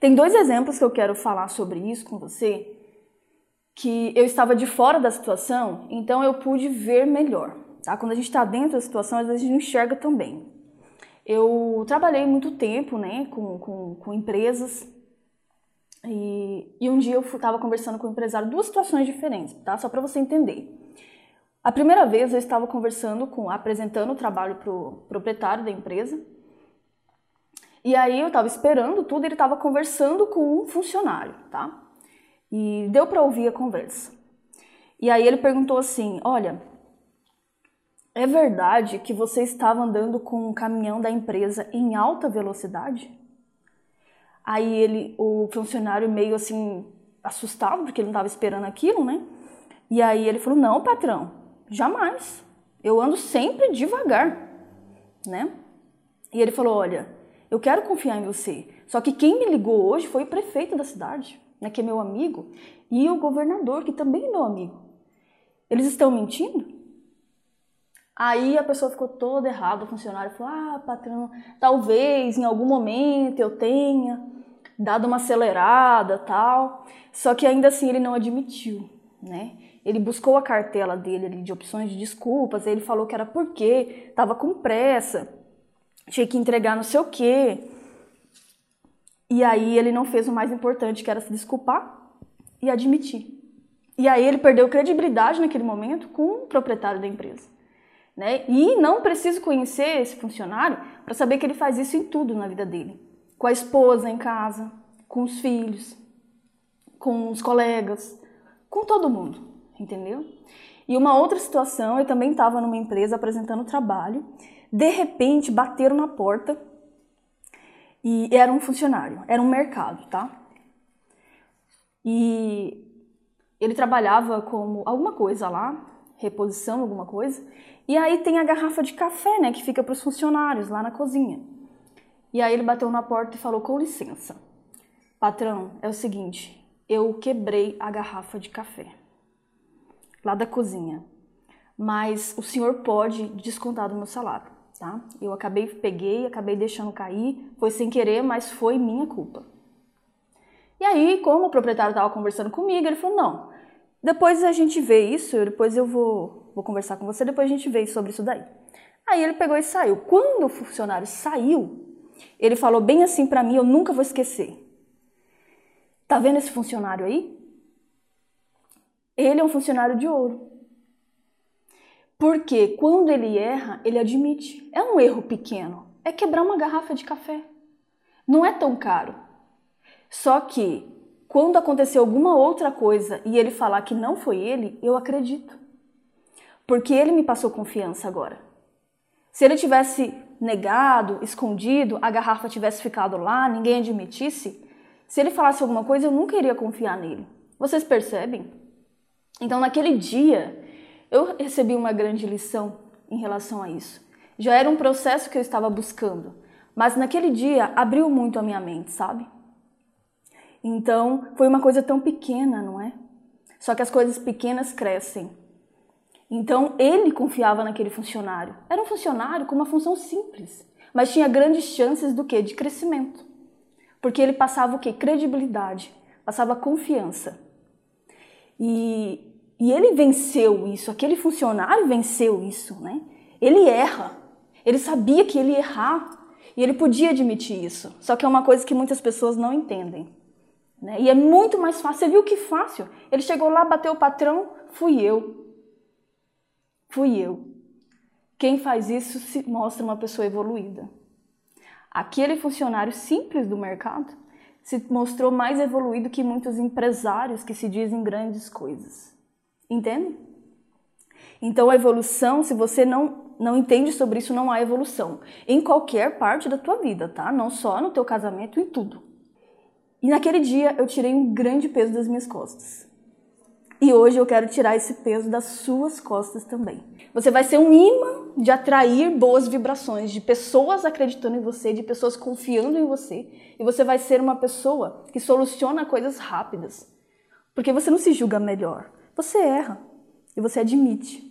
Tem dois exemplos que eu quero falar sobre isso com você, que eu estava de fora da situação, então eu pude ver melhor. Tá? Quando a gente está dentro da situação, às vezes a gente não enxerga também. Eu trabalhei muito tempo né, com, com, com empresas e, e, um dia eu estava conversando com o um empresário, duas situações diferentes, tá? Só para você entender. A primeira vez eu estava conversando com, apresentando o trabalho para o proprietário da empresa. E aí eu estava esperando tudo, ele estava conversando com um funcionário, tá? E deu para ouvir a conversa. E aí ele perguntou assim: Olha, é verdade que você estava andando com um caminhão da empresa em alta velocidade? Aí ele, o funcionário meio assim assustado porque ele não estava esperando aquilo, né? E aí ele falou: "Não, patrão, jamais. Eu ando sempre devagar", né? E ele falou: "Olha, eu quero confiar em você. Só que quem me ligou hoje foi o prefeito da cidade, né, que é meu amigo, e o governador, que também é meu amigo. Eles estão mentindo?" Aí a pessoa ficou toda errada, o funcionário falou: Ah, patrão, talvez em algum momento eu tenha dado uma acelerada tal. Só que ainda assim ele não admitiu, né? Ele buscou a cartela dele de opções de desculpas, ele falou que era porque estava com pressa, tinha que entregar não sei o quê. E aí ele não fez o mais importante, que era se desculpar e admitir. E aí ele perdeu credibilidade naquele momento com o proprietário da empresa. Né? E não preciso conhecer esse funcionário para saber que ele faz isso em tudo na vida dele. Com a esposa em casa, com os filhos, com os colegas, com todo mundo, entendeu? E uma outra situação, eu também estava numa empresa apresentando trabalho, de repente bateram na porta e era um funcionário, era um mercado, tá? E ele trabalhava como alguma coisa lá, reposição, alguma coisa, e aí tem a garrafa de café, né, que fica para os funcionários lá na cozinha. E aí ele bateu na porta e falou: "Com licença. Patrão, é o seguinte, eu quebrei a garrafa de café lá da cozinha. Mas o senhor pode descontar do meu salário, tá? Eu acabei peguei, acabei deixando cair, foi sem querer, mas foi minha culpa." E aí, como o proprietário estava conversando comigo, ele falou: "Não, depois a gente vê isso, depois eu vou, vou conversar com você, depois a gente vê sobre isso daí. Aí ele pegou e saiu. Quando o funcionário saiu, ele falou bem assim para mim, eu nunca vou esquecer. Tá vendo esse funcionário aí? Ele é um funcionário de ouro. Porque quando ele erra, ele admite. É um erro pequeno. É quebrar uma garrafa de café. Não é tão caro. Só que quando acontecer alguma outra coisa e ele falar que não foi ele, eu acredito. Porque ele me passou confiança agora. Se ele tivesse negado, escondido, a garrafa tivesse ficado lá, ninguém admitisse, se ele falasse alguma coisa, eu nunca iria confiar nele. Vocês percebem? Então, naquele dia, eu recebi uma grande lição em relação a isso. Já era um processo que eu estava buscando, mas naquele dia abriu muito a minha mente, sabe? Então, foi uma coisa tão pequena, não é? Só que as coisas pequenas crescem. Então, ele confiava naquele funcionário. Era um funcionário com uma função simples, mas tinha grandes chances do que? De crescimento. Porque ele passava o que? Credibilidade, passava confiança. E, e ele venceu isso, aquele funcionário venceu isso, né? Ele erra. Ele sabia que ele ia errar e ele podia admitir isso. Só que é uma coisa que muitas pessoas não entendem. Né? E é muito mais fácil. Você viu que fácil? Ele chegou lá, bateu o patrão, fui eu. Fui eu. Quem faz isso se mostra uma pessoa evoluída. Aquele funcionário simples do mercado se mostrou mais evoluído que muitos empresários que se dizem grandes coisas. Entende? Então a evolução, se você não não entende sobre isso, não há evolução em qualquer parte da tua vida, tá? Não só no teu casamento, em tudo. E naquele dia eu tirei um grande peso das minhas costas. E hoje eu quero tirar esse peso das suas costas também. Você vai ser um imã de atrair boas vibrações, de pessoas acreditando em você, de pessoas confiando em você. E você vai ser uma pessoa que soluciona coisas rápidas. Porque você não se julga melhor. Você erra e você admite.